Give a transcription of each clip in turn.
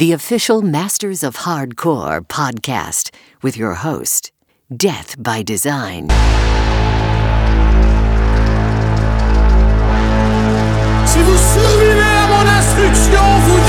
the official Masters of Hardcore podcast with your host, Death by Design. Si vous mon instruction, vous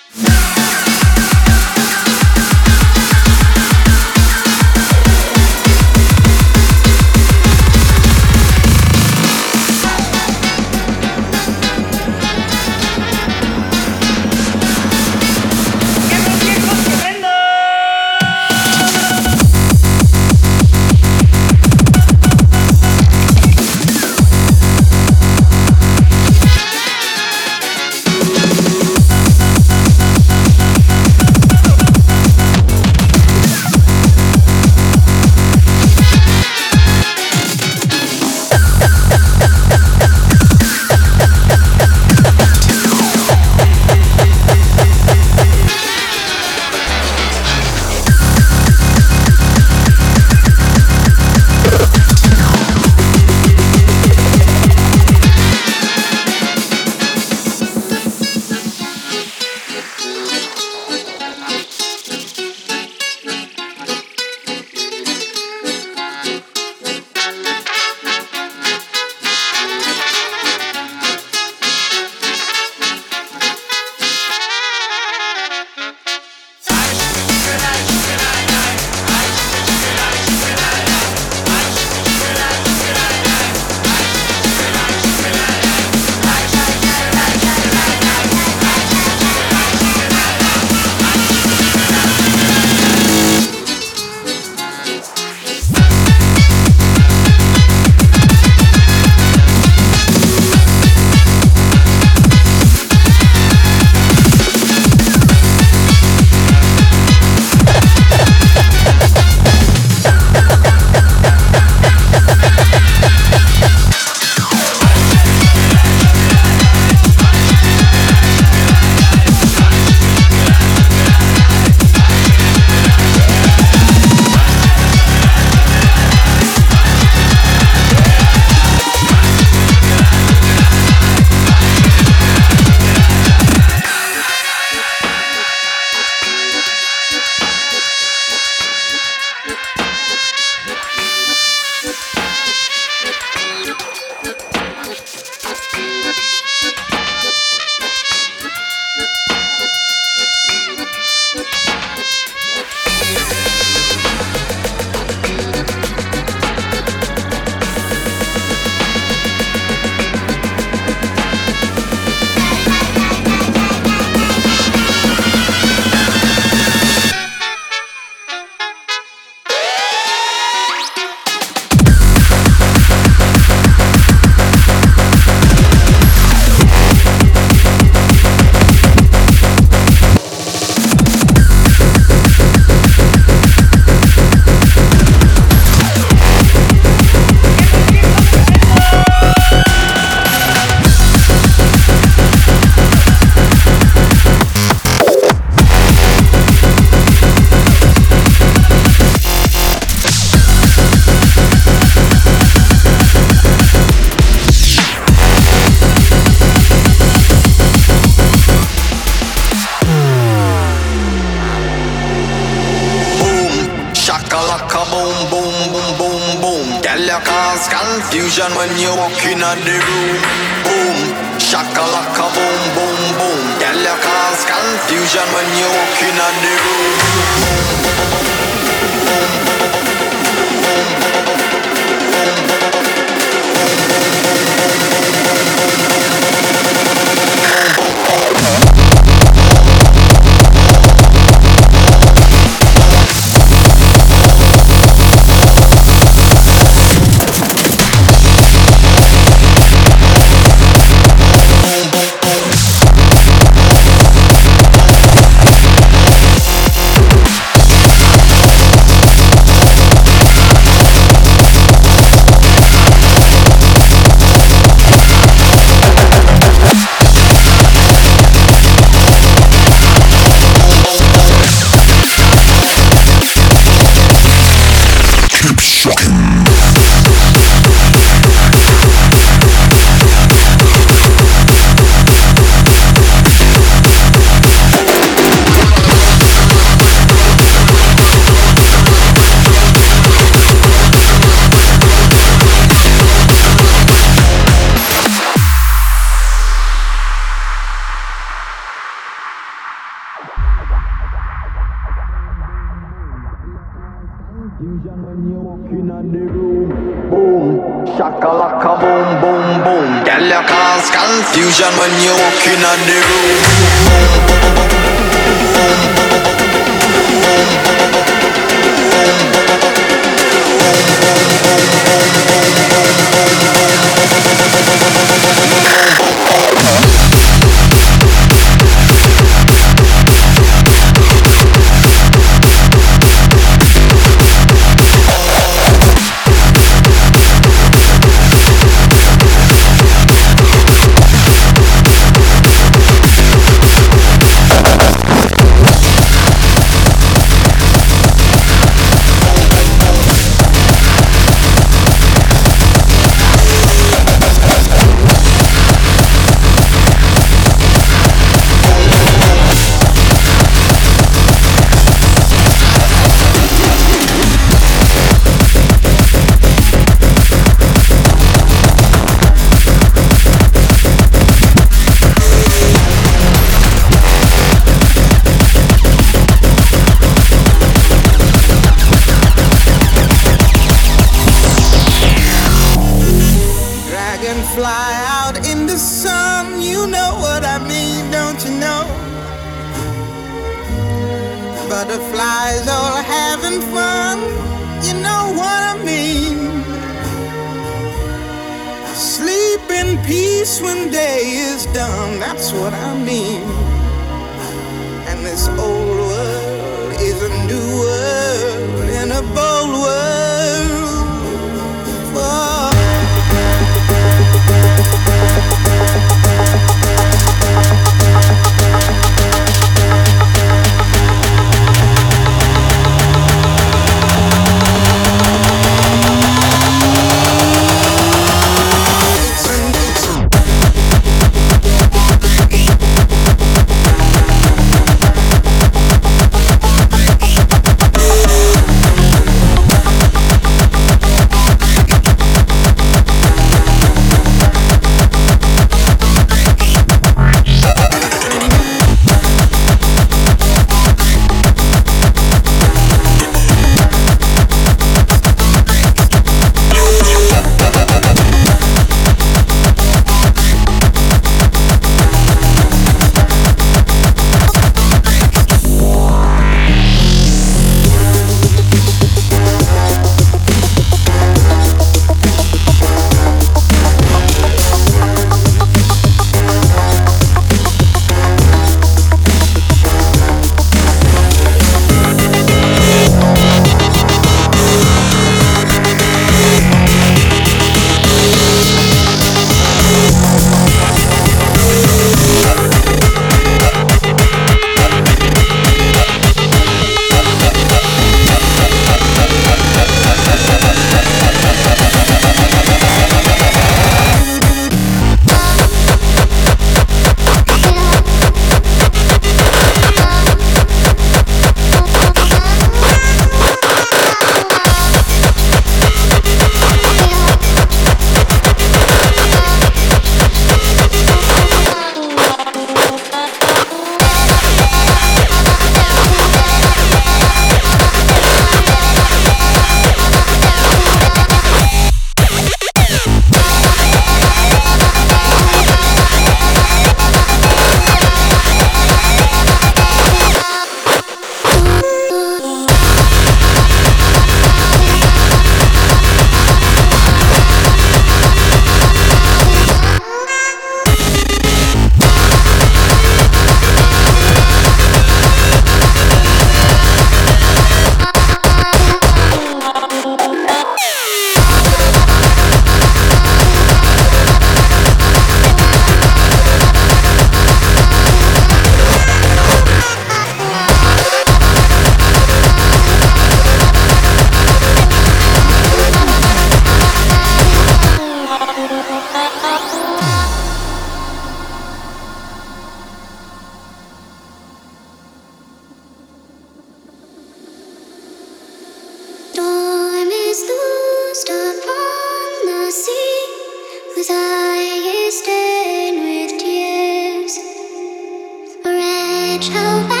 愁白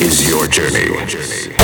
is your journey.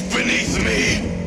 beneath me!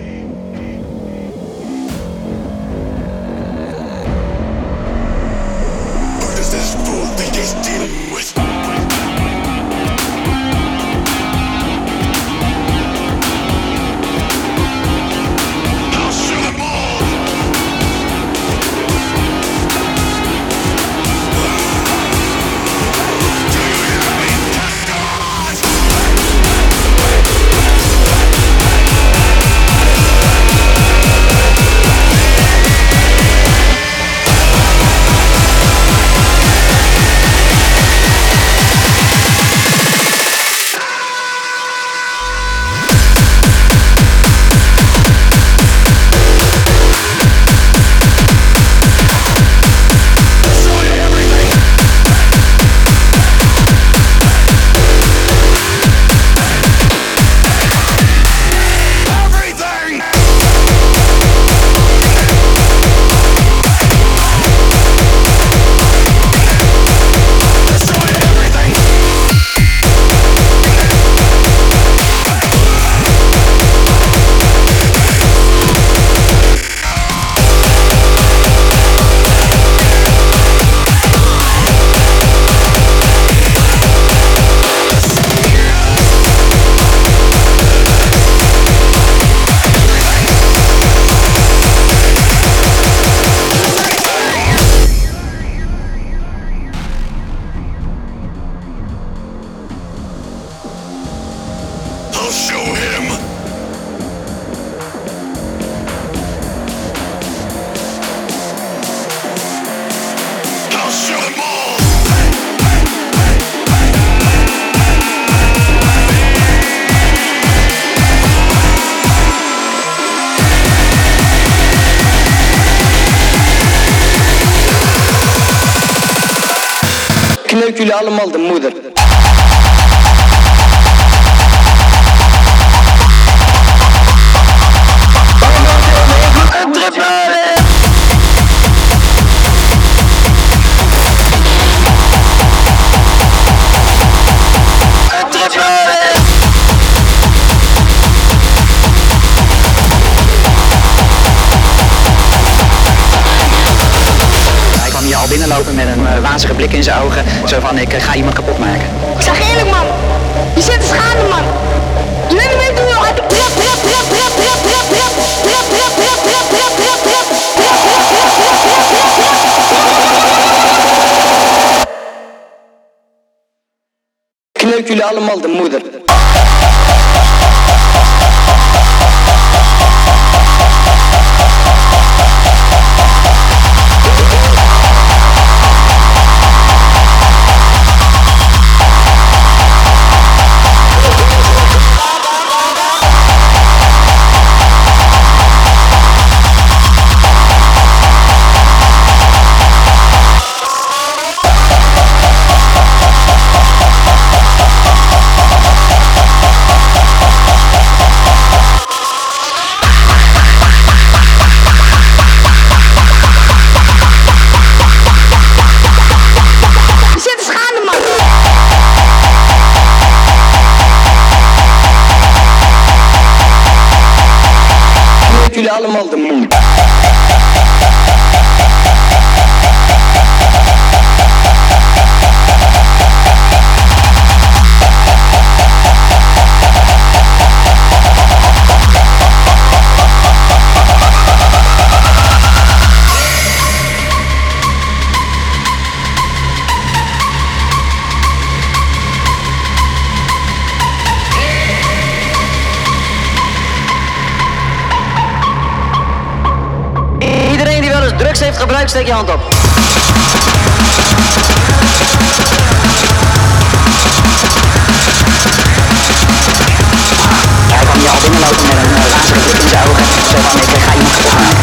her külü almaldım mudur eh, wazige blik in zijn ogen. Zo van, ik eh, ga iemand kapot maken. Ik zeg eerlijk man, je zit te schade man. Hoe. Kneuk jullie allemaal de moeder. külahım aldım. Steek je hand op. Hij kwam hier al binnenlopen met een eh, blik in zijn ogen. Zo van, ik eh, ga kapot maken.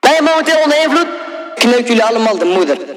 Ben je momenteel onder invloed? Kneuk jullie allemaal de moeder.